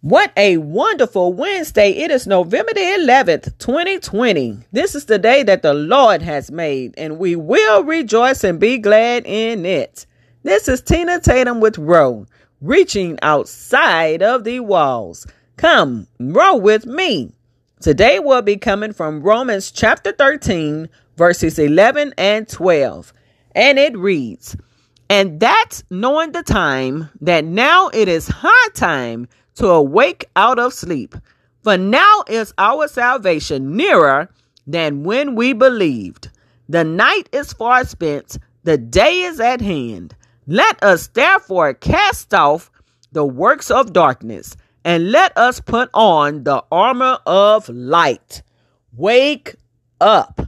What a wonderful Wednesday. It is November the 11th, 2020. This is the day that the Lord has made, and we will rejoice and be glad in it. This is Tina Tatum with Row, reaching outside of the walls. Come, row with me. Today we'll be coming from Romans chapter 13, verses 11 and 12. And it reads, And that's knowing the time that now it is high time to awake out of sleep. For now is our salvation nearer than when we believed. The night is far spent, the day is at hand. Let us therefore cast off the works of darkness, and let us put on the armor of light. Wake up.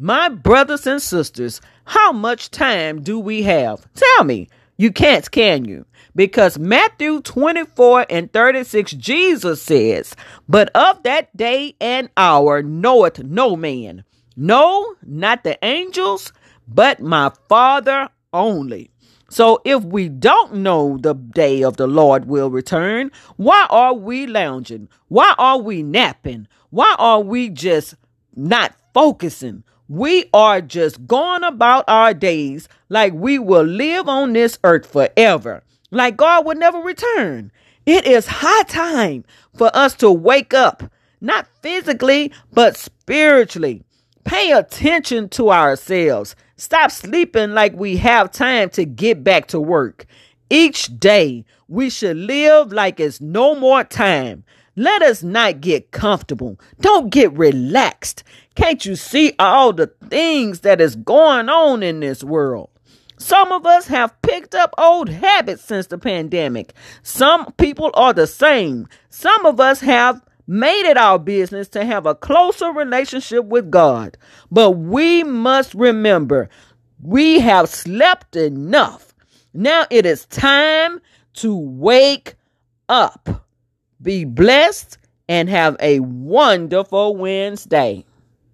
My brothers and sisters, how much time do we have? Tell me. You can't, can you? Because Matthew 24 and 36, Jesus says, But of that day and hour knoweth no man. No, not the angels, but my Father only. So if we don't know the day of the Lord will return, why are we lounging? Why are we napping? Why are we just not focusing? We are just going about our days like we will live on this earth forever, like God will never return. It is high time for us to wake up, not physically, but spiritually. Pay attention to ourselves. Stop sleeping like we have time to get back to work. Each day, we should live like it's no more time. Let us not get comfortable. Don't get relaxed. Can't you see all the things that is going on in this world? Some of us have picked up old habits since the pandemic. Some people are the same. Some of us have made it our business to have a closer relationship with God. But we must remember we have slept enough. Now it is time to wake up. Be blessed and have a wonderful Wednesday.